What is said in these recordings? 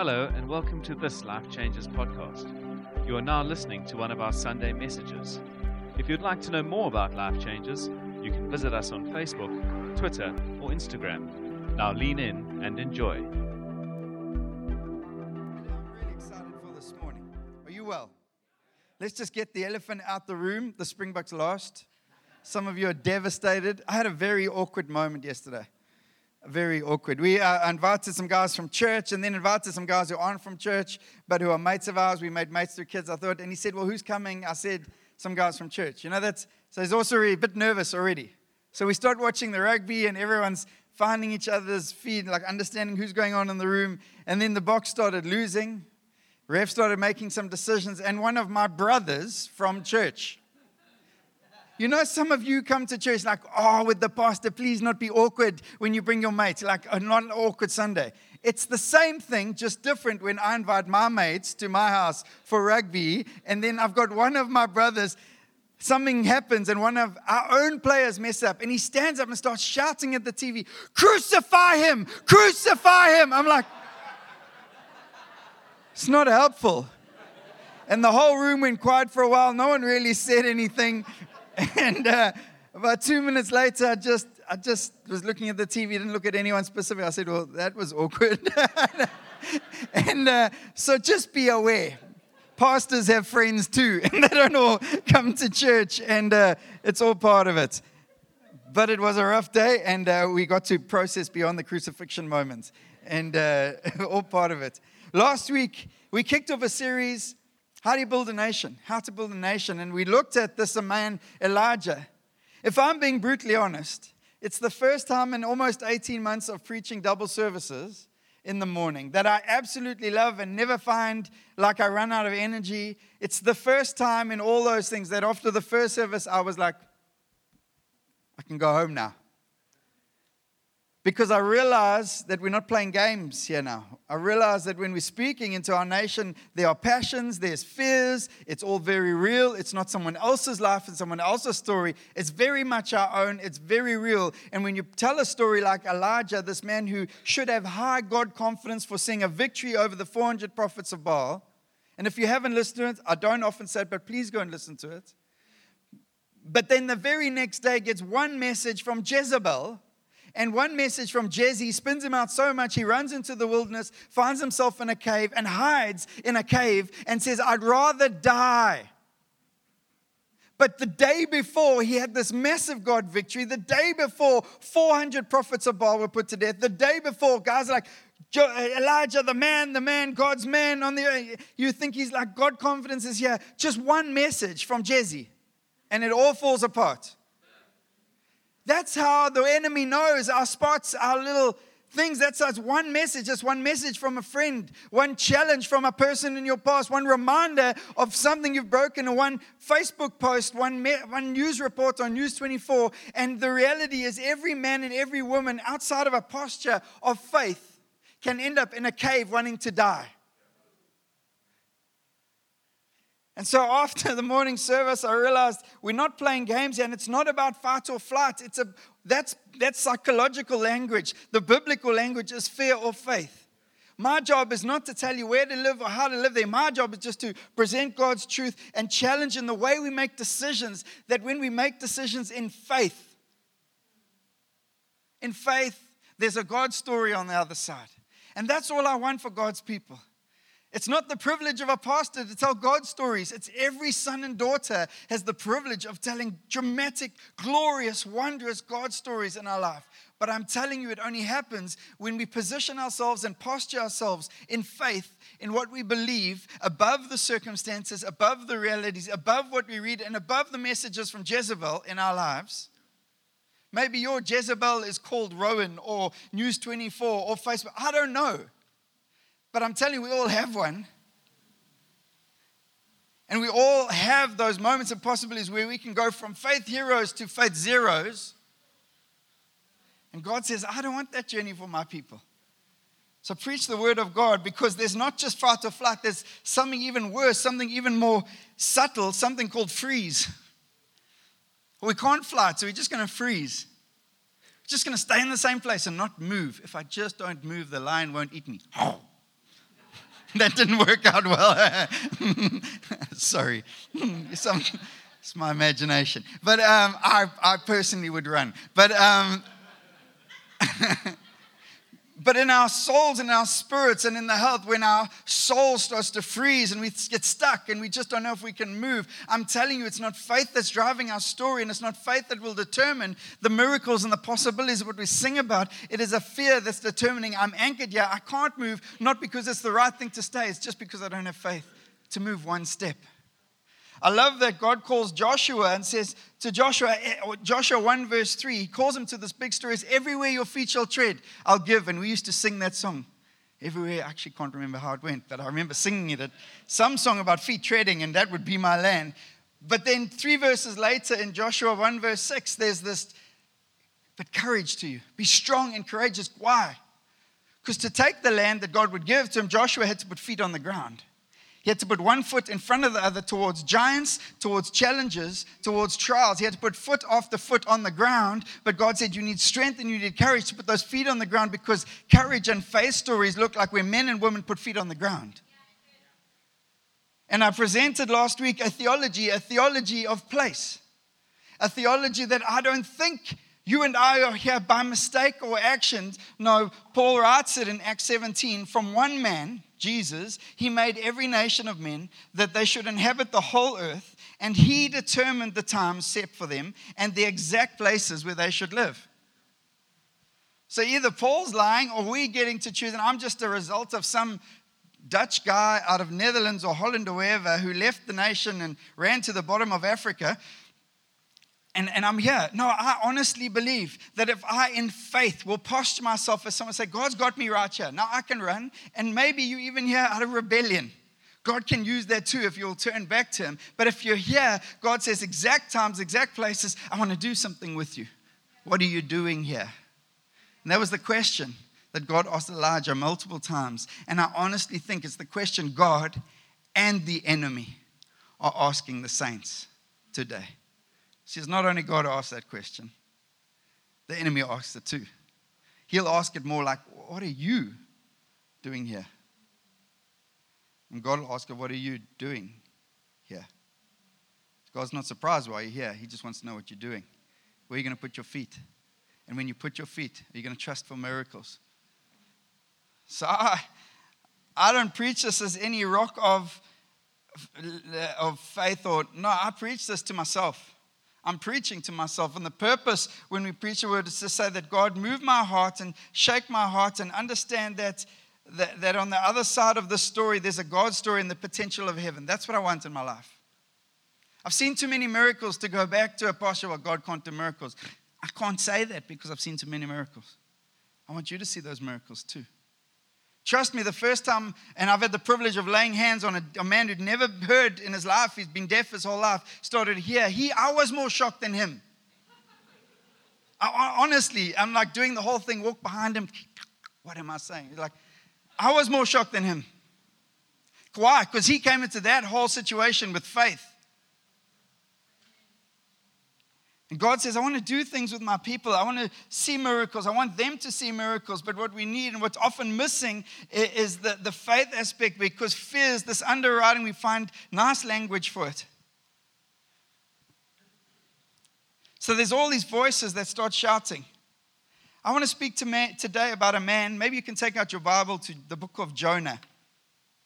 Hello, and welcome to this Life Changes podcast. You are now listening to one of our Sunday messages. If you'd like to know more about Life Changes, you can visit us on Facebook, Twitter, or Instagram. Now lean in and enjoy. I'm really excited for this morning. Are you well? Let's just get the elephant out the room. The Springboks lost. Some of you are devastated. I had a very awkward moment yesterday. Very awkward. We uh, invited some guys from church and then invited some guys who aren't from church but who are mates of ours. We made mates through kids, I thought. And he said, Well, who's coming? I said, Some guys from church. You know, that's so he's also a bit nervous already. So we start watching the rugby and everyone's finding each other's feet, like understanding who's going on in the room. And then the Boks started losing. Ref started making some decisions. And one of my brothers from church, you know, some of you come to church like, oh, with the pastor, please not be awkward when you bring your mates, like, oh, not an awkward Sunday. It's the same thing, just different when I invite my mates to my house for rugby, and then I've got one of my brothers, something happens, and one of our own players mess up, and he stands up and starts shouting at the TV, Crucify him! Crucify him! I'm like, it's not helpful. And the whole room went quiet for a while. No one really said anything. And uh, about two minutes later, I just, I just was looking at the TV, didn't look at anyone specific. I said, Well, that was awkward. and uh, so just be aware. Pastors have friends too, and they don't all come to church, and uh, it's all part of it. But it was a rough day, and uh, we got to process beyond the crucifixion moments, and uh, all part of it. Last week, we kicked off a series how do you build a nation? How to build a nation. And we looked at this man, Elijah. If I'm being brutally honest, it's the first time in almost 18 months of preaching double services in the morning that I absolutely love and never find like I run out of energy. It's the first time in all those things that after the first service, I was like, I can go home now. Because I realize that we're not playing games here now. I realize that when we're speaking into our nation, there are passions, there's fears, it's all very real. It's not someone else's life and someone else's story. It's very much our own, it's very real. And when you tell a story like Elijah, this man who should have high God confidence for seeing a victory over the 400 prophets of Baal, and if you haven't listened to it, I don't often say it, but please go and listen to it. But then the very next day gets one message from Jezebel and one message from Jesse spins him out so much he runs into the wilderness, finds himself in a cave, and hides in a cave and says, I'd rather die. But the day before, he had this massive God victory. The day before, 400 prophets of Baal were put to death. The day before, guys like Elijah, the man, the man, God's man on the You think he's like, God confidence is here. Just one message from Jesse, and it all falls apart. That's how the enemy knows our spots, our little things. That's us one message, just one message from a friend, one challenge from a person in your past, one reminder of something you've broken, or one Facebook post, one, me- one news report on News 24. And the reality is, every man and every woman outside of a posture of faith can end up in a cave wanting to die. And so after the morning service, I realized we're not playing games and it's not about fight or flight. It's a, that's, that's psychological language. The biblical language is fear or faith. My job is not to tell you where to live or how to live there. My job is just to present God's truth and challenge in the way we make decisions that when we make decisions in faith, in faith, there's a God story on the other side. And that's all I want for God's people. It's not the privilege of a pastor to tell God stories. It's every son and daughter has the privilege of telling dramatic, glorious, wondrous God stories in our life. But I'm telling you, it only happens when we position ourselves and posture ourselves in faith in what we believe above the circumstances, above the realities, above what we read, and above the messages from Jezebel in our lives. Maybe your Jezebel is called Rowan or News 24 or Facebook. I don't know. But I'm telling you, we all have one. And we all have those moments and possibilities where we can go from faith heroes to faith zeros. And God says, I don't want that journey for my people. So preach the word of God because there's not just fight or flight, there's something even worse, something even more subtle, something called freeze. We can't fly, so we're just going to freeze. We're just going to stay in the same place and not move. If I just don't move, the lion won't eat me. that didn't work out well. Sorry. Some, it's my imagination. But um, I, I personally would run. But um, But in our souls and our spirits and in the health, when our soul starts to freeze and we get stuck and we just don't know if we can move, I'm telling you, it's not faith that's driving our story and it's not faith that will determine the miracles and the possibilities of what we sing about. It is a fear that's determining I'm anchored here. I can't move, not because it's the right thing to stay, it's just because I don't have faith to move one step. I love that God calls Joshua and says to Joshua, eh, Joshua 1 verse 3, he calls him to this big story. It's everywhere your feet shall tread, I'll give. And we used to sing that song. Everywhere, I actually can't remember how it went, but I remember singing it some song about feet treading, and that would be my land. But then three verses later in Joshua 1 verse 6, there's this, but courage to you. Be strong and courageous. Why? Because to take the land that God would give to him, Joshua had to put feet on the ground. He had to put one foot in front of the other towards giants, towards challenges, towards trials. He had to put foot after foot on the ground. But God said, You need strength and you need courage to put those feet on the ground because courage and faith stories look like where men and women put feet on the ground. And I presented last week a theology, a theology of place, a theology that I don't think you and I are here by mistake or actions. No, Paul writes it in Acts 17 from one man Jesus, he made every nation of men that they should inhabit the whole earth, and he determined the times set for them and the exact places where they should live. So either Paul's lying or we're getting to choose, and I'm just a result of some Dutch guy out of Netherlands or Holland or wherever who left the nation and ran to the bottom of Africa and, and I'm here. No, I honestly believe that if I, in faith, will posture myself as someone say, God's got me right here. Now I can run. And maybe you even here out of rebellion. God can use that too if you'll turn back to Him. But if you're here, God says, exact times, exact places, I want to do something with you. What are you doing here? And that was the question that God asked Elijah multiple times. And I honestly think it's the question God and the enemy are asking the saints today. Says not only God asks that question, the enemy asks it too. He'll ask it more like, What are you doing here? And God will ask her, What are you doing here? God's not surprised why you're here. He just wants to know what you're doing. Where are you going to put your feet? And when you put your feet, are you going to trust for miracles? So I, I don't preach this as any rock of, of faith or no, I preach this to myself. I'm preaching to myself. And the purpose when we preach a word is to say that God move my heart and shake my heart and understand that, that, that on the other side of the story, there's a God story and the potential of heaven. That's what I want in my life. I've seen too many miracles to go back to a posture where God can't do miracles. I can't say that because I've seen too many miracles. I want you to see those miracles too. Trust me, the first time, and I've had the privilege of laying hands on a, a, man who'd never heard in his life, he's been deaf his whole life, started here. He, I was more shocked than him. I, honestly, I'm like doing the whole thing, walk behind him. What am I saying? He's like, I was more shocked than him. Why? Because he came into that whole situation with faith. And God says, I want to do things with my people. I want to see miracles. I want them to see miracles. But what we need and what's often missing is the, the faith aspect because fear is this underwriting. We find nice language for it. So there's all these voices that start shouting. I want to speak to man, today about a man. Maybe you can take out your Bible to the book of Jonah.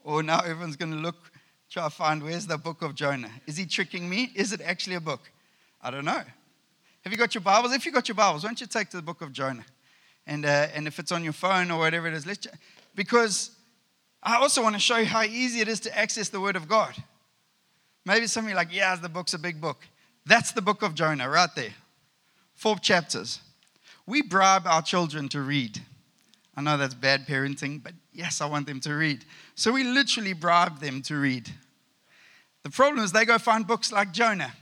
Or now everyone's going to look, try to find where's the book of Jonah. Is he tricking me? Is it actually a book? I don't know. Have you got your Bibles? If you got your Bibles, why don't you take to the book of Jonah? And, uh, and if it's on your phone or whatever it is, let's, because I also want to show you how easy it is to access the Word of God. Maybe some of you like, yeah, the book's a big book. That's the book of Jonah right there. Four chapters. We bribe our children to read. I know that's bad parenting, but yes, I want them to read. So we literally bribe them to read. The problem is they go find books like Jonah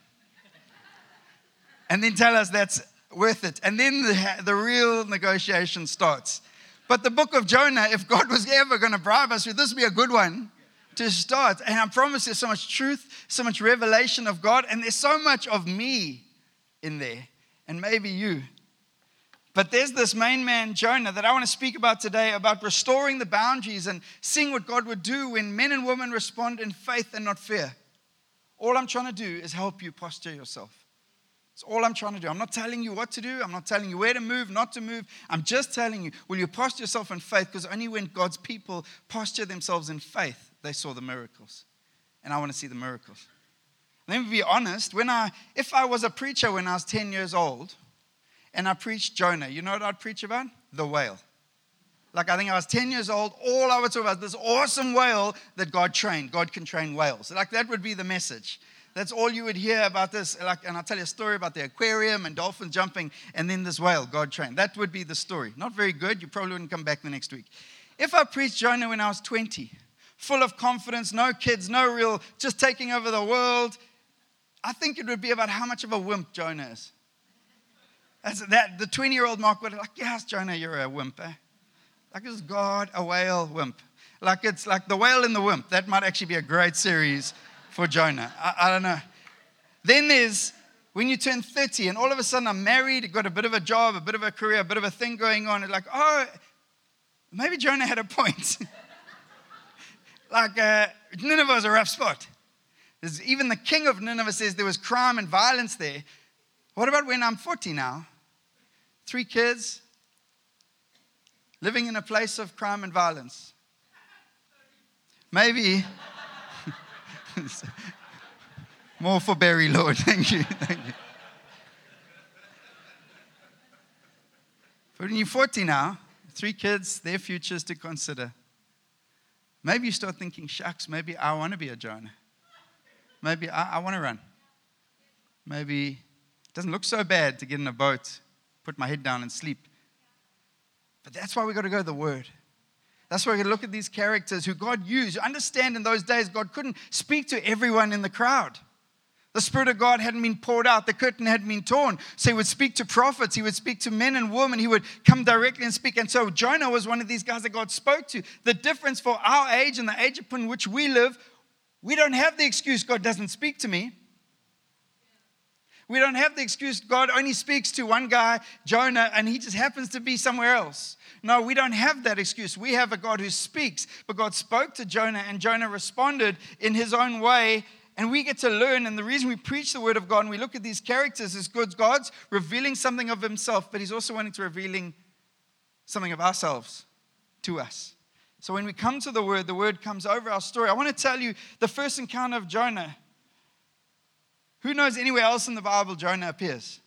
and then tell us that's worth it. And then the, the real negotiation starts. But the book of Jonah, if God was ever going to bribe us, would this be a good one to start? And I promise there's so much truth, so much revelation of God, and there's so much of me in there, and maybe you. But there's this main man, Jonah, that I want to speak about today about restoring the boundaries and seeing what God would do when men and women respond in faith and not fear. All I'm trying to do is help you posture yourself. All I'm trying to do. I'm not telling you what to do. I'm not telling you where to move, not to move. I'm just telling you, will you posture yourself in faith? Because only when God's people posture themselves in faith, they saw the miracles. And I want to see the miracles. Let me be honest. When I, if I was a preacher when I was 10 years old, and I preached Jonah. You know what I'd preach about? The whale. Like I think I was 10 years old, all I would talk about this awesome whale that God trained. God can train whales. Like that would be the message. That's all you would hear about this. Like, and I'll tell you a story about the aquarium and dolphin jumping, and then this whale God trained. That would be the story. Not very good. You probably wouldn't come back the next week. If I preached Jonah when I was 20, full of confidence, no kids, no real, just taking over the world, I think it would be about how much of a wimp Jonah is. That's, that, the 20 year old Mark would be like, Yes, Jonah, you're a wimp. Eh? Like, is God a whale wimp? Like, it's like the whale and the wimp. That might actually be a great series for Jonah. I, I don't know. Then there's when you turn 30 and all of a sudden I'm married, got a bit of a job, a bit of a career, a bit of a thing going on. It's like, oh, maybe Jonah had a point. like, uh, Nineveh was a rough spot. There's, even the king of Nineveh says there was crime and violence there. What about when I'm 40 now? three kids, living in a place of crime and violence. Maybe more for Barry, Lord. Thank you. Thank you. But when you're 40 now, three kids, their futures to consider. Maybe you start thinking, shucks, maybe I want to be a Jonah. Maybe I, I want to run. Maybe it doesn't look so bad to get in a boat put my head down and sleep. But that's why we've got to go to the Word. That's why we got to look at these characters who God used. Understand in those days, God couldn't speak to everyone in the crowd. The Spirit of God hadn't been poured out, the curtain hadn't been torn. So he would speak to prophets, he would speak to men and women, he would come directly and speak. And so Jonah was one of these guys that God spoke to. The difference for our age and the age upon which we live, we don't have the excuse God doesn't speak to me. We don't have the excuse God only speaks to one guy, Jonah, and he just happens to be somewhere else. No, we don't have that excuse. We have a God who speaks, but God spoke to Jonah, and Jonah responded in his own way. And we get to learn, and the reason we preach the word of God and we look at these characters is because God's revealing something of himself, but he's also wanting to revealing something of ourselves to us. So when we come to the word, the word comes over our story. I want to tell you the first encounter of Jonah who knows anywhere else in the Bible Jonah appears?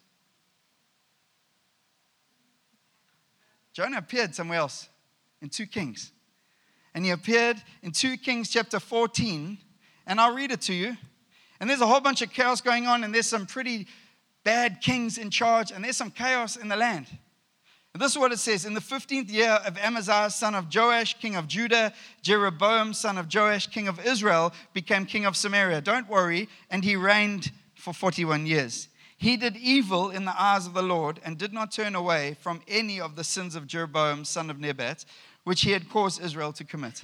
Jonah appeared somewhere else in 2 Kings. And he appeared in 2 Kings chapter 14. And I'll read it to you. And there's a whole bunch of chaos going on, and there's some pretty bad kings in charge, and there's some chaos in the land. And this is what it says In the 15th year of Amaziah, son of Joash, king of Judah, Jeroboam, son of Joash, king of Israel, became king of Samaria. Don't worry. And he reigned for 41 years. He did evil in the eyes of the Lord and did not turn away from any of the sins of Jeroboam, son of Nebat, which he had caused Israel to commit.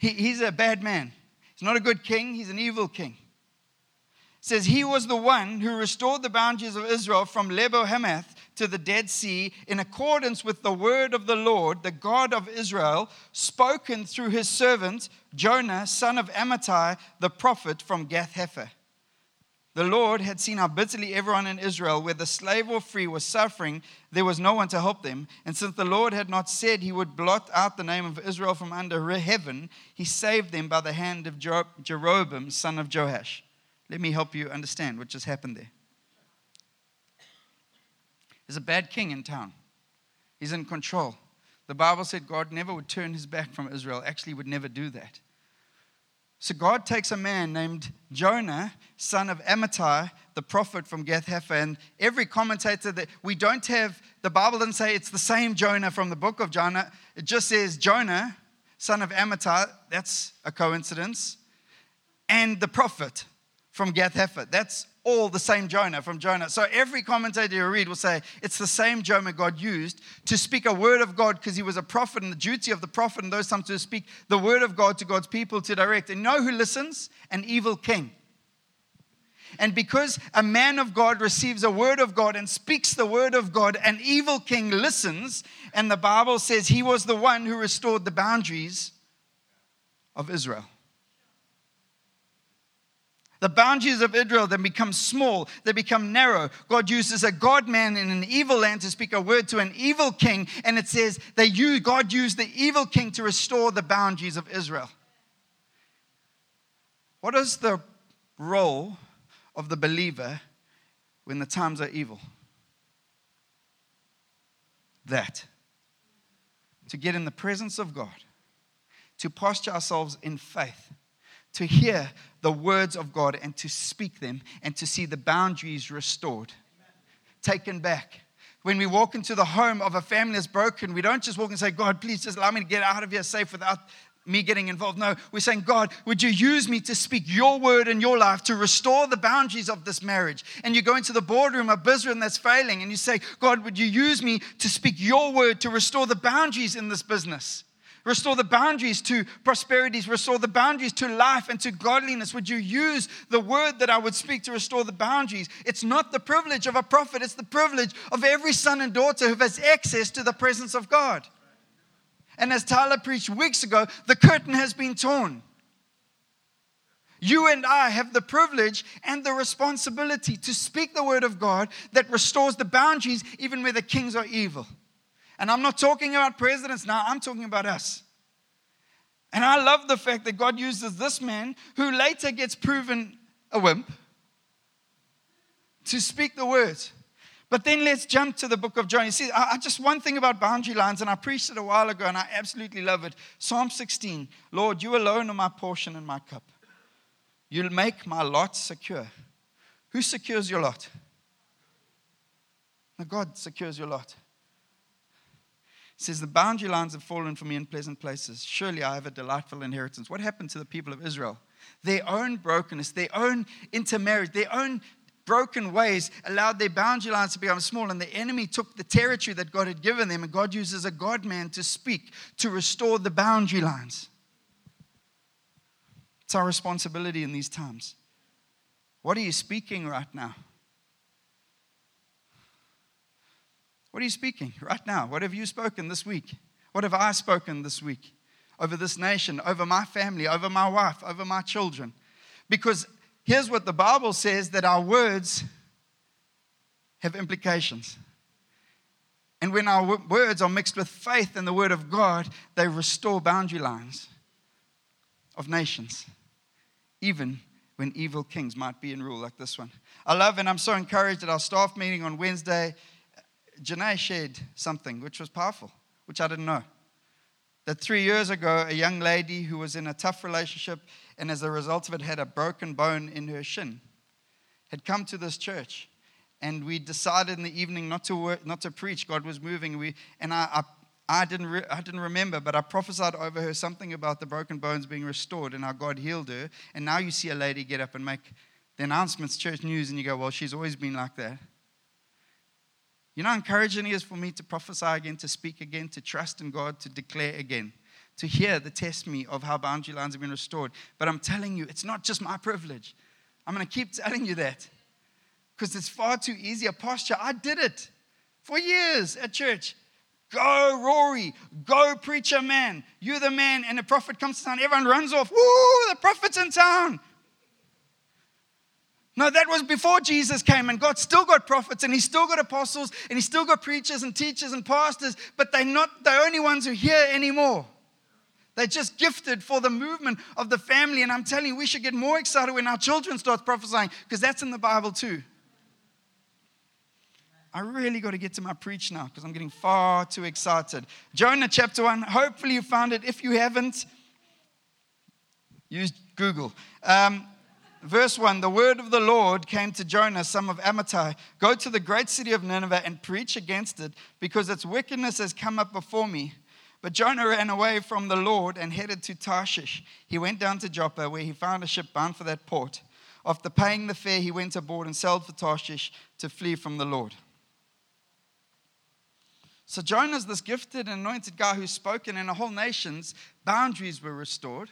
He, he's a bad man. He's not a good king, he's an evil king. It says he was the one who restored the boundaries of Israel from Lebo Hamath to the Dead Sea in accordance with the word of the Lord, the God of Israel, spoken through his servant Jonah, son of Amittai, the prophet from Gath Hepher. The Lord had seen how bitterly everyone in Israel, whether slave or free, was suffering. There was no one to help them. And since the Lord had not said he would blot out the name of Israel from under heaven, he saved them by the hand of Jeroboam, son of Joash. Let me help you understand what just happened there. There's a bad king in town, he's in control. The Bible said God never would turn his back from Israel, actually, would never do that. So God takes a man named Jonah, son of Amittai, the prophet from Gath Hepher, and every commentator that we don't have, the Bible doesn't say it's the same Jonah from the book of Jonah. It just says Jonah, son of Amittai. That's a coincidence. And the prophet from Gath Hepher. That's all the same Jonah from Jonah. So every commentator you read will say it's the same Jonah God used to speak a word of God because he was a prophet, and the duty of the prophet in those times to speak the word of God to God's people to direct. And know who listens? An evil king. And because a man of God receives a word of God and speaks the word of God, an evil king listens. And the Bible says he was the one who restored the boundaries of Israel. The boundaries of Israel then become small, they become narrow. God uses a God man in an evil land to speak a word to an evil king, and it says they use, God used the evil king to restore the boundaries of Israel. What is the role of the believer when the times are evil? That. To get in the presence of God, to posture ourselves in faith, to hear the words of God and to speak them and to see the boundaries restored, taken back. When we walk into the home of a family that's broken, we don't just walk and say, God, please just allow me to get out of here safe without me getting involved. No, we're saying, God, would you use me to speak your word in your life to restore the boundaries of this marriage? And you go into the boardroom of business that's failing and you say, God, would you use me to speak your word to restore the boundaries in this business? Restore the boundaries to prosperities, restore the boundaries to life and to godliness. Would you use the word that I would speak to restore the boundaries? It's not the privilege of a prophet, it's the privilege of every son and daughter who has access to the presence of God. And as Tyler preached weeks ago, the curtain has been torn. You and I have the privilege and the responsibility to speak the word of God that restores the boundaries even where the kings are evil. And I'm not talking about presidents now, I'm talking about us. And I love the fact that God uses this man who later gets proven a wimp to speak the words. But then let's jump to the book of John. You see, I, I, just one thing about boundary lines, and I preached it a while ago, and I absolutely love it. Psalm 16 Lord, you alone are my portion and my cup. You'll make my lot secure. Who secures your lot? Now, God secures your lot says, The boundary lines have fallen for me in pleasant places. Surely I have a delightful inheritance. What happened to the people of Israel? Their own brokenness, their own intermarriage, their own broken ways allowed their boundary lines to become small, and the enemy took the territory that God had given them, and God uses a God man to speak to restore the boundary lines. It's our responsibility in these times. What are you speaking right now? What are you speaking right now? What have you spoken this week? What have I spoken this week over this nation, over my family, over my wife, over my children? Because here's what the Bible says that our words have implications. And when our words are mixed with faith and the Word of God, they restore boundary lines of nations, even when evil kings might be in rule like this one. I love and I'm so encouraged at our staff meeting on Wednesday Janae shared something which was powerful, which I didn't know. That three years ago, a young lady who was in a tough relationship and as a result of it had a broken bone in her shin had come to this church. And we decided in the evening not to, work, not to preach. God was moving. We, and I, I, I didn't re, I didn't remember, but I prophesied over her something about the broken bones being restored and how God healed her. And now you see a lady get up and make the announcements, church news, and you go, well, she's always been like that. You know how encouraging it is for me to prophesy again, to speak again, to trust in God, to declare again, to hear the testimony of how boundary lines have been restored. But I'm telling you, it's not just my privilege. I'm going to keep telling you that because it's far too easy a posture. I did it for years at church. Go, Rory. Go, preacher man. You're the man. And the prophet comes to town. Everyone runs off. Woo, the prophet's in town. No, that was before Jesus came, and God still got prophets, and He still got apostles, and He still got preachers and teachers and pastors, but they're not the only ones who hear anymore. They're just gifted for the movement of the family, and I'm telling you, we should get more excited when our children start prophesying, because that's in the Bible too. I really got to get to my preach now because I'm getting far too excited. Jonah chapter 1. Hopefully, you found it. If you haven't, use Google. Um, verse 1 The word of the Lord came to Jonah, son of Amittai Go to the great city of Nineveh and preach against it, because its wickedness has come up before me. But Jonah ran away from the Lord and headed to Tarshish. He went down to Joppa, where he found a ship bound for that port. After paying the fare, he went aboard and sailed for Tarshish to flee from the Lord. So Jonah's this gifted and anointed guy who's spoken, and a whole nation's boundaries were restored.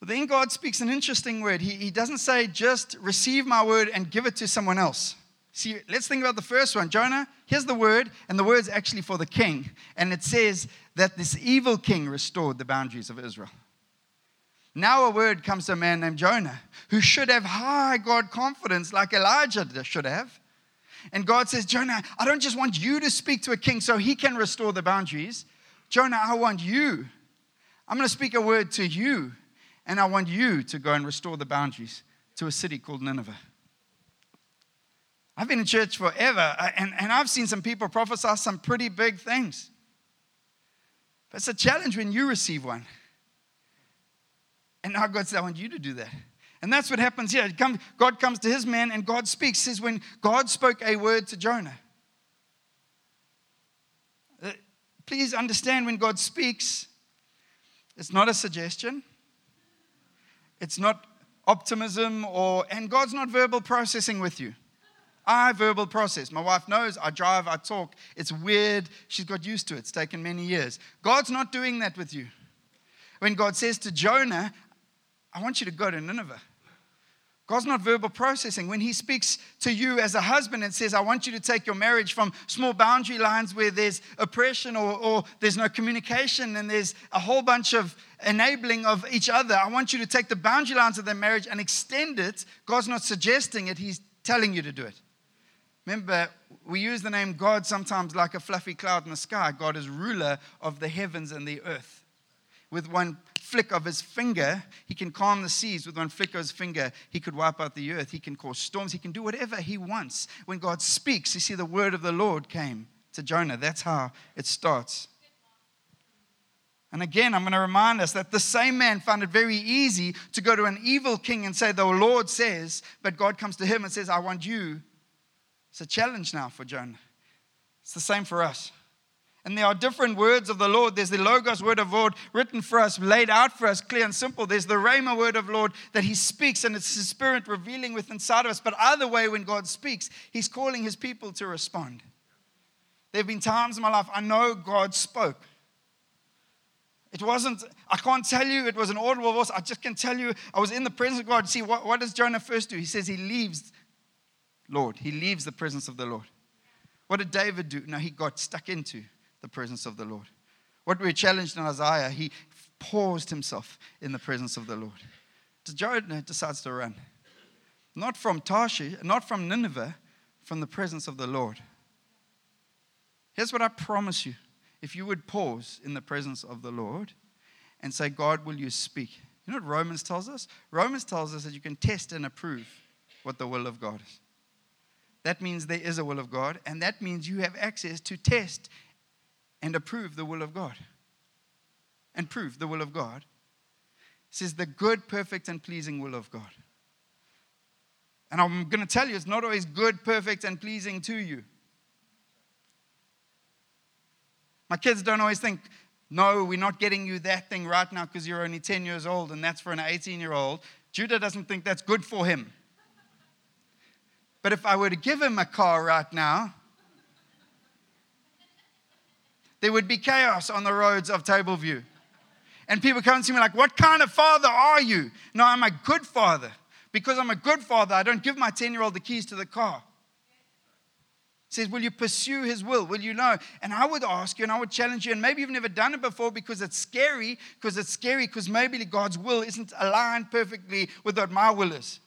But then God speaks an interesting word. He, he doesn't say, just receive my word and give it to someone else. See, let's think about the first one. Jonah, here's the word, and the word's actually for the king. And it says that this evil king restored the boundaries of Israel. Now a word comes to a man named Jonah, who should have high God confidence like Elijah should have. And God says, Jonah, I don't just want you to speak to a king so he can restore the boundaries. Jonah, I want you. I'm going to speak a word to you, and I want you to go and restore the boundaries to a city called Nineveh. I've been in church forever, uh, and, and I've seen some people prophesy some pretty big things. But it's a challenge when you receive one. And now God says, I want you to do that. And that's what happens here. God comes to his man and God speaks. Says when God spoke a word to Jonah. Uh, please understand when God speaks, it's not a suggestion. It's not optimism or and God's not verbal processing with you. I verbal process. My wife knows I drive, I talk. It's weird. She's got used to it. It's taken many years. God's not doing that with you. When God says to Jonah, I want you to go to Nineveh. God's not verbal processing. When He speaks to you as a husband and says, I want you to take your marriage from small boundary lines where there's oppression or, or, there's no communication and there's a whole bunch of enabling of each other, I want you to take the boundary lines of their marriage and extend it. God's not suggesting it, He's telling you to do it. Remember, we use the name God sometimes like a fluffy cloud in the sky. God is ruler of the heavens and the earth. With one flick of his finger, he can calm the seas. With one flick of his finger, he could wipe out the earth. He can cause storms. He can do whatever he wants. When God speaks, you see, the word of the Lord came to Jonah. That's how it starts. And again, I'm going to remind us that the same man found it very easy to go to an evil king and say, The Lord says, but God comes to him and says, I want you it's a challenge now for Jonah. It's the same for us. And there are different words of the Lord. There's the Logos word of Lord written for us, laid out for us, clear and simple. There's the Rhema word of Lord that He speaks, and it's His Spirit revealing within inside of us. But either way, when God speaks, He's calling His people to respond. There have been times in my life I know God spoke. It wasn't, I can't tell you it was an audible voice. I just can tell you I was in the presence of God. See, what, what does Jonah first do? He says he leaves Lord. He leaves the presence of the Lord. What did David do? No, he got stuck into the presence of the Lord. What we challenged in Isaiah, he paused himself in the presence of the Lord. Jonah decides to run. Not from Tarshish, not from Nineveh, from the presence of the Lord. Here's what I promise you. If you would pause in the presence of the Lord and say, God, will you speak? You know what Romans tells us? Romans tells us that you can test and approve what the will of God is. That means there is a will of God, and that means you have access to test and approve the will of God. And prove the will of God. It says the good, perfect, and pleasing will of God. And I'm going to tell you, it's not always good, perfect, and pleasing to you. My kids don't always think, no, we're not getting you that thing right now because you're only 10 years old, and that's for an 18 year old. Judah doesn't think that's good for him. But if I were to give him a car right now, there would be chaos on the roads of Tableview. And people come to me like, What kind of father are you? No, I'm a good father. Because I'm a good father, I don't give my 10 year old the keys to the car. Says, Will you pursue his will? Will you know? And I would ask you and I would challenge you, and maybe you've never done it before because it's scary, because it's scary because maybe God's will isn't aligned perfectly with what my will is.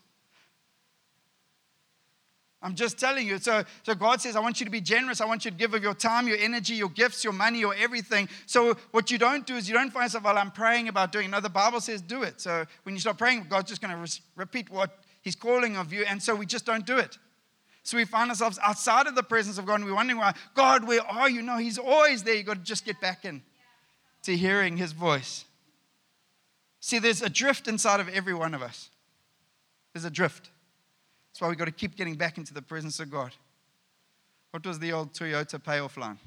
I'm just telling you. So, so God says, I want you to be generous. I want you to give of your time, your energy, your gifts, your money, your everything. So what you don't do is you don't find yourself, well, I'm praying about doing. No, the Bible says do it. So when you start praying, God's just going to re- repeat what He's calling of you. And so we just don't do it. So we find ourselves outside of the presence of God and we're wondering why, God, where are you? No, He's always there. You've got to just get back in to hearing His voice. See, there's a drift inside of every one of us. There's a drift. That's why we've got to keep getting back into the presence of God. What was the old Toyota payoff line?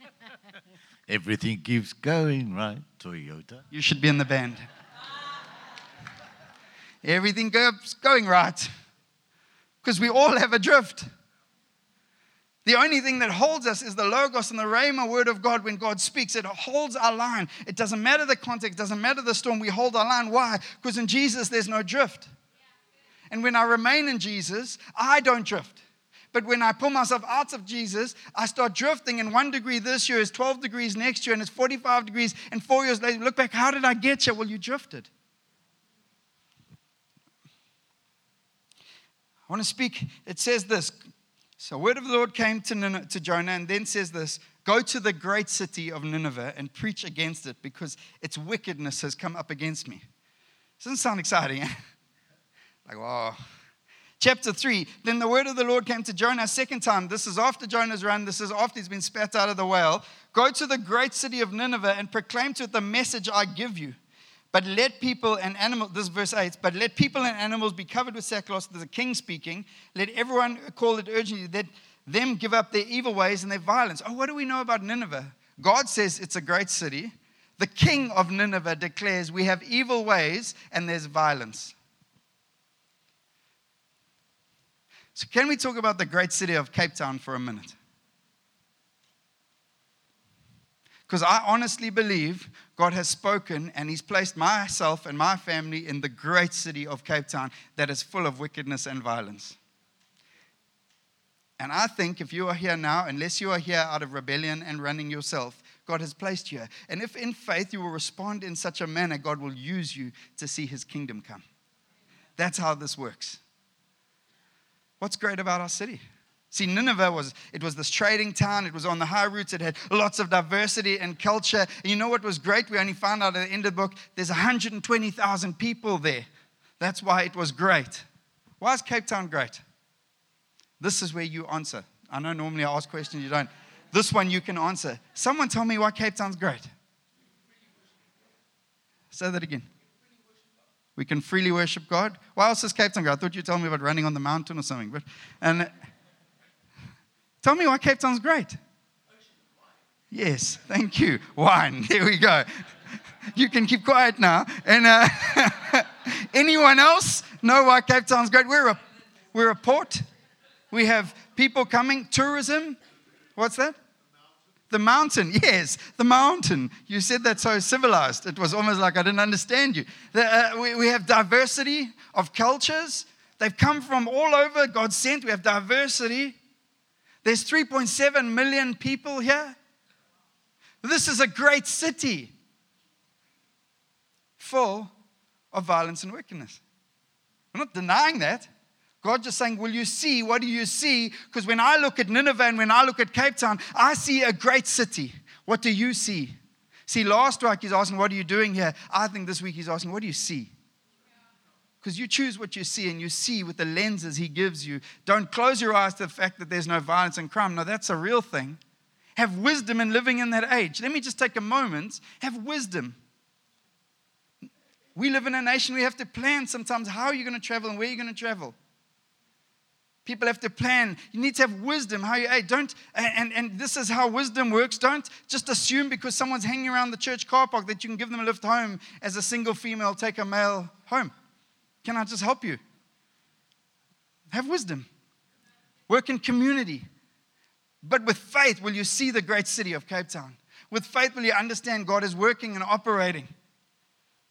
Everything keeps going right, Toyota. You should be in the band. Everything keeps going right. Because we all have a drift. The only thing that holds us is the Logos and the Rhema word of God when God speaks. It holds our line. It doesn't matter the context, doesn't matter the storm. We hold our line. Why? Because in Jesus, there's no drift. And when I remain in Jesus, I don't drift. But when I pull myself out of Jesus, I start drifting. And one degree this year is 12 degrees next year, and it's 45 degrees. And four years later, look back, how did I get here? Well, you drifted. I want to speak. It says this so, word of the Lord came to, Nineveh, to Jonah and then says this Go to the great city of Nineveh and preach against it because its wickedness has come up against me. Doesn't sound exciting, eh? Like, wow. Chapter 3 Then the word of the Lord came to Jonah a second time. This is after Jonah's run, this is after he's been spat out of the whale. Go to the great city of Nineveh and proclaim to it the message I give you. But let people and animals, this is verse 8, but let people and animals be covered with sackcloth. There's a king speaking. Let everyone call it urgently. Let them give up their evil ways and their violence. Oh, what do we know about Nineveh? God says it's a great city. The king of Nineveh declares we have evil ways and there's violence. So, can we talk about the great city of Cape Town for a minute? Because I honestly believe God has spoken and He's placed myself and my family in the great city of Cape Town that is full of wickedness and violence. And I think if you are here now, unless you are here out of rebellion and running yourself, God has placed you. And if in faith you will respond in such a manner, God will use you to see His kingdom come. That's how this works. What's great about our city? See, Nineveh was it was this trading town. It was on the high routes. It had lots of diversity and culture. And you know what was great? We only found out at the end of the book there's 120,000 people there. That's why it was great. Why is Cape Town great? This is where you answer. I know normally I ask questions, you don't. This one you can answer. Someone tell me why Cape Town's great. Say that again. We can freely worship God. Why else is Cape Town great? I thought you'd tell me about running on the mountain or something. But and Tell me why Cape Town's great. Yes, thank you. Wine. There we go. You can keep quiet now. And uh, anyone else know why Cape Town's great? We're a, we're a port. We have people coming. Tourism. What's that? The mountain, yes, the mountain. You said that so civilized. It was almost like I didn't understand you. The, uh, we, we have diversity of cultures. They've come from all over. God sent. We have diversity. There's 3.7 million people here. This is a great city full of violence and wickedness. I'm not denying that. God just saying, Will you see? What do you see? Because when I look at Nineveh and when I look at Cape Town, I see a great city. What do you see? See, last week he's asking, What are you doing here? I think this week he's asking, What do you see? Because you choose what you see and you see with the lenses He gives you. Don't close your eyes to the fact that there's no violence and crime. No, that's a real thing. Have wisdom in living in that age. Let me just take a moment. Have wisdom. We live in a nation, we have to plan sometimes how you're going to travel and where you're going to travel. People have to plan. You need to have wisdom how you age. Don't, and, and this is how wisdom works. Don't just assume because someone's hanging around the church car park that you can give them a lift home as a single female, take a male home. Can I just help you? Have wisdom. Work in community. But with faith, will you see the great city of Cape Town? With faith, will you understand God is working and operating?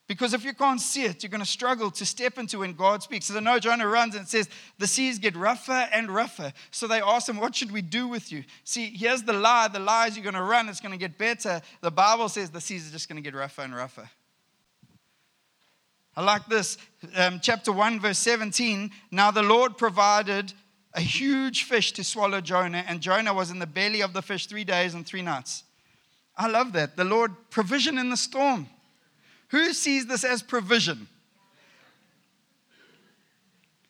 Because if you can't see it, you're going to struggle to step into when God speaks. So I know Jonah runs and says, The seas get rougher and rougher. So they ask him, What should we do with you? See, here's the lie. The lie is you're going to run, it's going to get better. The Bible says the seas are just going to get rougher and rougher. I like this. Um, chapter 1, verse 17. Now the Lord provided a huge fish to swallow Jonah, and Jonah was in the belly of the fish three days and three nights. I love that. The Lord provision in the storm. Who sees this as provision?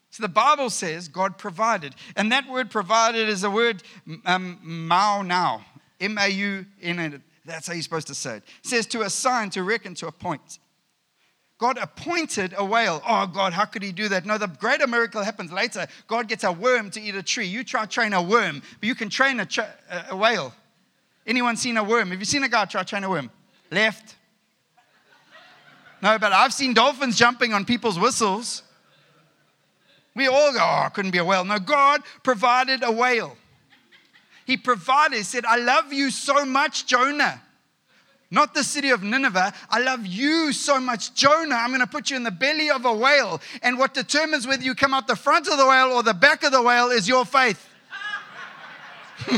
So the Bible says God provided. And that word provided is a word um, mau now. M A U N. That's how you're supposed to say it. It says to assign, to reckon, to appoint. God appointed a whale. Oh, God, how could he do that? No, the greater miracle happens later. God gets a worm to eat a tree. You try train a worm, but you can train a, tra- a whale. Anyone seen a worm? Have you seen a guy try train a worm? Left. No, but I've seen dolphins jumping on people's whistles. We all go, oh, couldn't be a whale. No, God provided a whale. He provided. He said, I love you so much, Jonah. Not the city of Nineveh. I love you so much, Jonah. I'm going to put you in the belly of a whale. And what determines whether you come out the front of the whale or the back of the whale is your faith.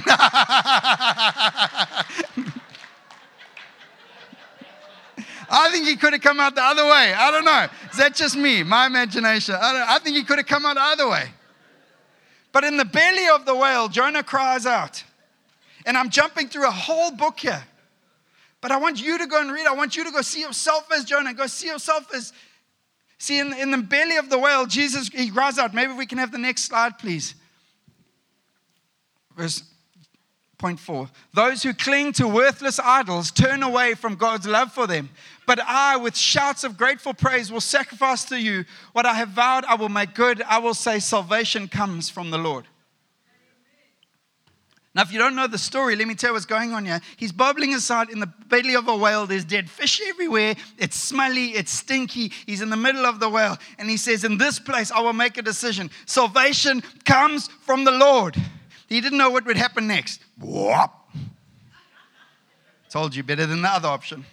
I think he could have come out the other way. I don't know. Is that just me? My imagination. I, I think he could have come out either way. But in the belly of the whale, Jonah cries out. And I'm jumping through a whole book here. But I want you to go and read. I want you to go see yourself as Jonah. Go see yourself as. See, in, in the belly of the whale, Jesus, he cries out. Maybe we can have the next slide, please. Verse Point four those who cling to worthless idols turn away from God's love for them. But I, with shouts of grateful praise, will sacrifice to you what I have vowed I will make good. I will say, Salvation comes from the Lord. Now, if you don't know the story, let me tell you what's going on here. He's bubbling aside in the belly of a whale. There's dead fish everywhere. It's smelly, it's stinky. He's in the middle of the whale. And he says, In this place, I will make a decision. Salvation comes from the Lord. He didn't know what would happen next. Whoop. Told you better than the other option.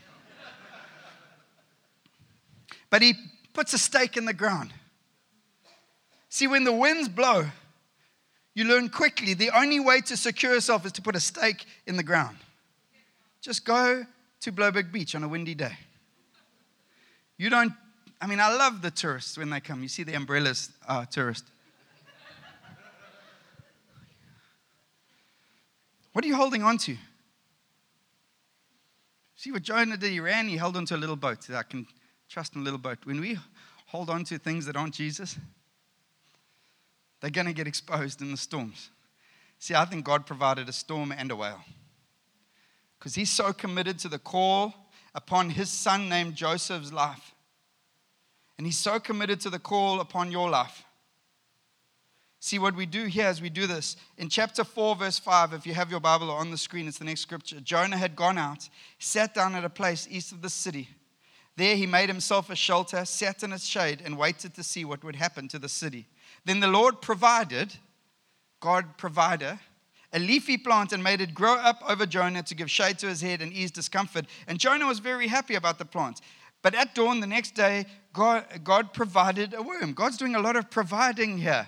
But he puts a stake in the ground. See, when the winds blow, you learn quickly the only way to secure yourself is to put a stake in the ground. Just go to Blouberg Beach on a windy day. You don't, I mean, I love the tourists when they come. You see the umbrellas, uh, tourist. What are you holding on to? See what Jonah did? He ran, he held onto a little boat. I can trust in a little boat. When we hold on to things that aren't Jesus, they're going to get exposed in the storms. See, I think God provided a storm and a whale because he's so committed to the call upon his son named Joseph's life. And he's so committed to the call upon your life See, what we do here is we do this. In chapter 4, verse 5, if you have your Bible on the screen, it's the next scripture. Jonah had gone out, sat down at a place east of the city. There he made himself a shelter, sat in its shade, and waited to see what would happen to the city. Then the Lord provided, God provider, a leafy plant and made it grow up over Jonah to give shade to his head and ease discomfort. And Jonah was very happy about the plant. But at dawn the next day, God, God provided a worm. God's doing a lot of providing here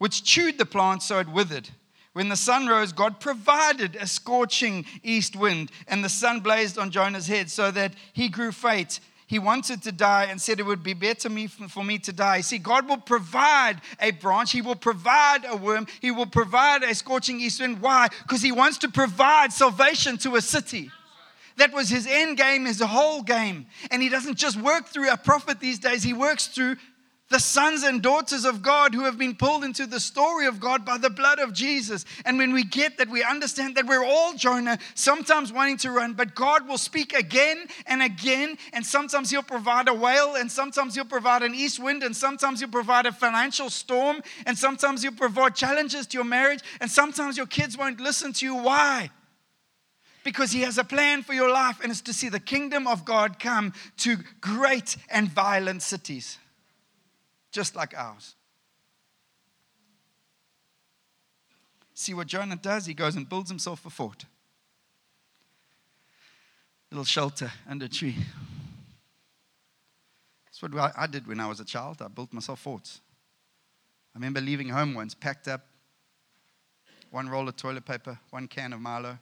which chewed the plant so it withered. When the sun rose, God provided a scorching east wind, and the sun blazed on Jonah's head so that he grew faint. He wanted to die and said it would be better me for me to die. See, God will provide a branch, He will provide a worm, He will provide a scorching east wind. Why? Because He wants to provide salvation to a city. That was his end game, his whole game. And he doesn't just work through a prophet these days, he works through the sons and daughters of God who have been pulled into the story of God by the blood of Jesus. And when we get that, we understand that we're all Jonah, sometimes wanting to run, but God will speak again and again. And sometimes He'll provide a whale, and sometimes He'll provide an east wind, and sometimes He'll provide a financial storm, and sometimes He'll provide challenges to your marriage, and sometimes your kids won't listen to you. Why? because he has a plan for your life, and it's to see the kingdom of God come to great and violent cities just like ours. See what Jonah does? He goes and builds himself a fort, little shelter under a tree. That's what I did when I was a child. I built myself forts. I remember leaving home once, packed up one roll of toilet paper, one can of Milo.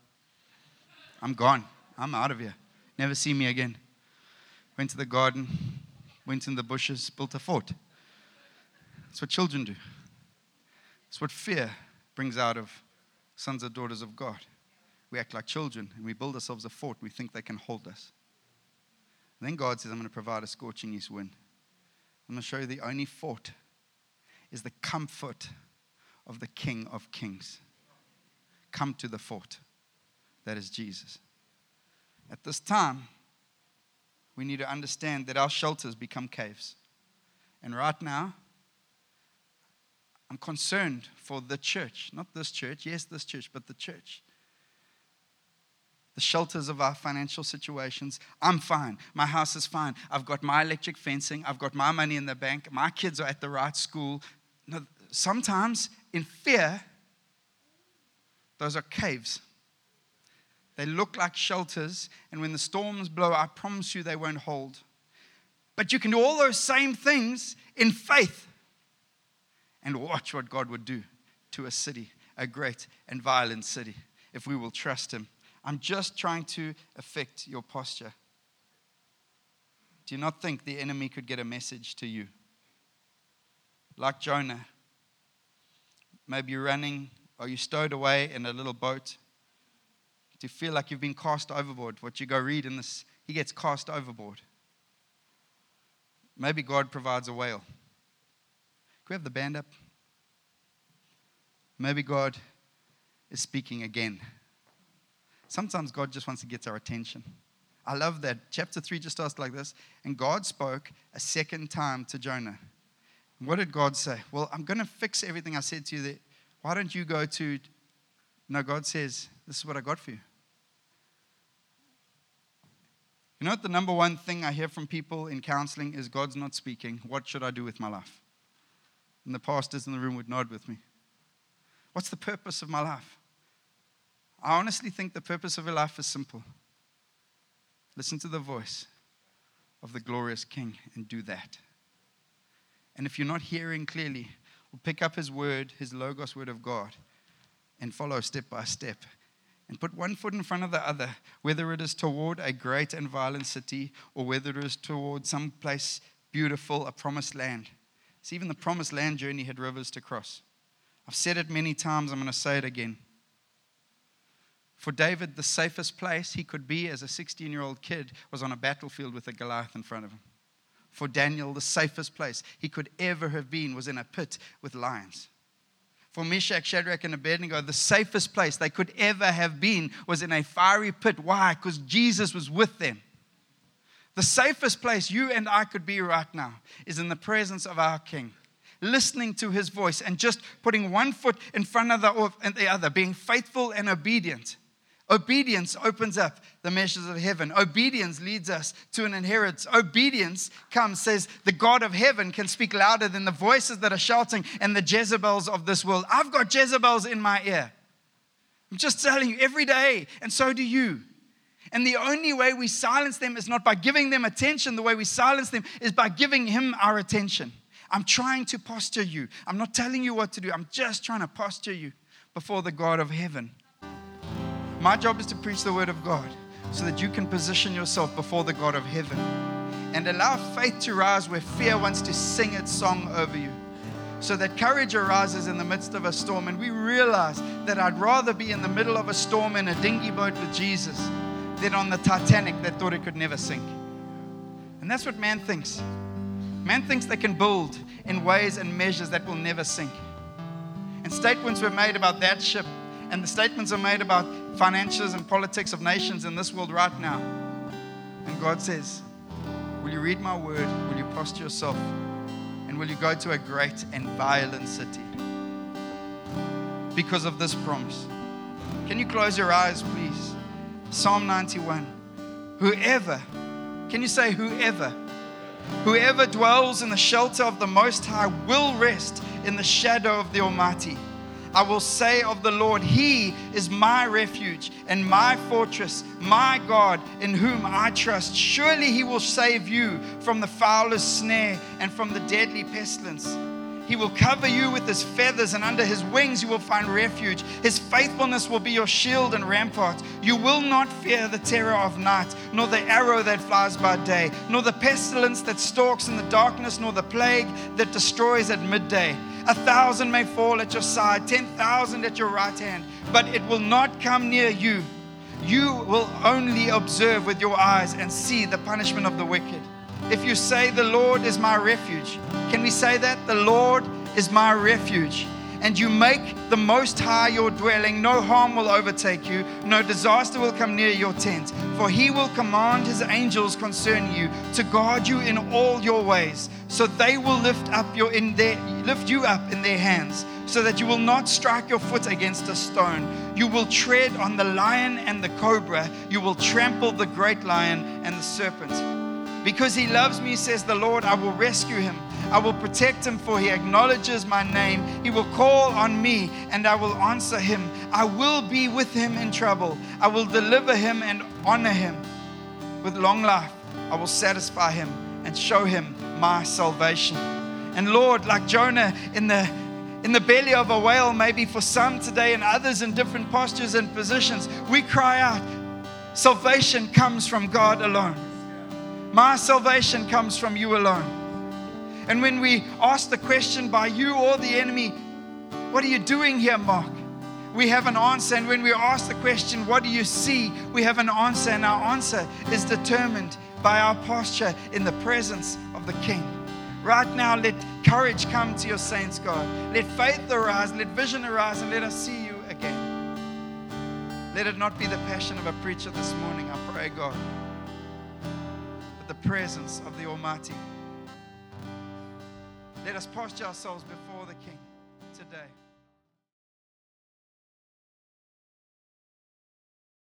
I'm gone. I'm out of here. Never see me again. Went to the garden, went in the bushes, built a fort. That's what children do. It's what fear brings out of sons and daughters of God. We act like children and we build ourselves a fort. We think they can hold us. And then God says, I'm going to provide a scorching east wind. I'm going to show you the only fort is the comfort of the King of Kings. Come to the fort. That is Jesus. At this time, we need to understand that our shelters become caves. And right now, I'm concerned for the church, not this church, yes, this church, but the church. The shelters of our financial situations. I'm fine. My house is fine. I've got my electric fencing. I've got my money in the bank. My kids are at the right school. No, sometimes, in fear, Those are caves. They look like shelters, and when the storms blow, I promise you they won't hold. But you can do all those same things in faith and watch what God would do to a city, a great and violent city, if we will trust Him. I'm just trying to affect your posture. Do you not think the enemy could get a message to you? Like Jonah, maybe you're running or you stowed away in a little boat do you feel like you've been cast overboard? What you go read in this, he gets cast overboard. Maybe God provides a whale. We have the band up? Maybe God is speaking again. Sometimes God just wants to get our attention. I love that. Chapter 3 just starts like this. And God spoke a second time to Jonah. What did God say? Well, I'm going to fix everything I said to you. There. Why don't you go to. No, God says, This is what I got for you. You know what the number one thing I hear from people in counseling is God's not speaking. What should I do with my life? And the pastors in the room would nod with me. What's the purpose of my life? I honestly think the purpose of your life is simple. Listen to the voice of the glorious King and do that. And if you're not hearing clearly, pick up his word, his Logos word of God, and follow step by step and put one foot in front of the other, whether it is toward a great and violent city or whether it is toward some place beautiful, a promised land. Even the promised land journey had rivers to cross. I've said it many times, I'm going to say it again. For David, the safest place he could be as a 16 year old kid was on a battlefield with a Goliath in front of him. For Daniel, the safest place he could ever have been was in a pit with lions for Meshach, Shadrach, and Abednego, the safest place they could ever have been was in a fiery pit. Why? Because Jesus was with them. The safest place you and I could be right now is in the presence of our King, listening to his voice and just putting one foot in front of the, other, being faithful and obedient. Obedience opens up the measures of heaven. Obedience leads us to an inheritance. Obedience comes, says, the God of heaven can speak louder than the voices that are shouting and the Jezebels of this world. I've got Jezebels in my ear. I'm just telling you every day, and so do you. And the only way we silence them is not by giving them attention. The way we silence them is by giving Him our attention. I'm trying to posture you. I'm not telling you what to do. I'm just trying to posture you before the God of heaven. My job is to preach the word of God so that you can position yourself before the God of heaven and allow faith to rise where fear wants to sing its song over you. So that courage arises in the midst of a storm. And we realize that I'd rather be in the middle of a storm in a dinghy boat with Jesus than on the Titanic that thought it could never sink. And that's what man thinks. Man thinks they can build in ways and measures that will never sink. And statements were made about that ship and the statements are made about financials and politics of nations in this world right now. And God says, Will you read my word? Will you posture yourself? And will you go to a great and violent city? Because of this promise. Can you close your eyes, please? Psalm 91. Whoever, can you say whoever? Whoever dwells in the shelter of the Most High will rest in the shadow of the Almighty. I will say of the Lord, He is my refuge and my fortress, my God, in whom I trust. Surely He will save you from the foulest snare and from the deadly pestilence. He will cover you with his feathers, and under his wings you will find refuge. His faithfulness will be your shield and rampart. You will not fear the terror of night, nor the arrow that flies by day, nor the pestilence that stalks in the darkness, nor the plague that destroys at midday. A thousand may fall at your side, 10,000 at your right hand, but it will not come near you. You will only observe with your eyes and see the punishment of the wicked. If you say, The Lord is my refuge, can we say that? The Lord is my refuge. And you make the Most High your dwelling, no harm will overtake you, no disaster will come near your tent. For he will command his angels concerning you to guard you in all your ways, so they will lift up your in their lift you up in their hands, so that you will not strike your foot against a stone. You will tread on the lion and the cobra, you will trample the great lion and the serpent. Because he loves me, says the Lord, I will rescue him. I will protect him, for he acknowledges my name. He will call on me, and I will answer him. I will be with him in trouble. I will deliver him and honor him. With long life, I will satisfy him and show him my salvation. And Lord, like Jonah in the in the belly of a whale, maybe for some today and others in different postures and positions, we cry out, Salvation comes from God alone. My salvation comes from you alone. And when we ask the question by you or the enemy, What are you doing here, Mark? We have an answer. And when we ask the question, What do you see? we have an answer. And our answer is determined by our posture in the presence of the King. Right now, let courage come to your saints, God. Let faith arise, let vision arise, and let us see you again. Let it not be the passion of a preacher this morning, I pray, God, the presence of the Almighty. Let us posture ourselves before the King.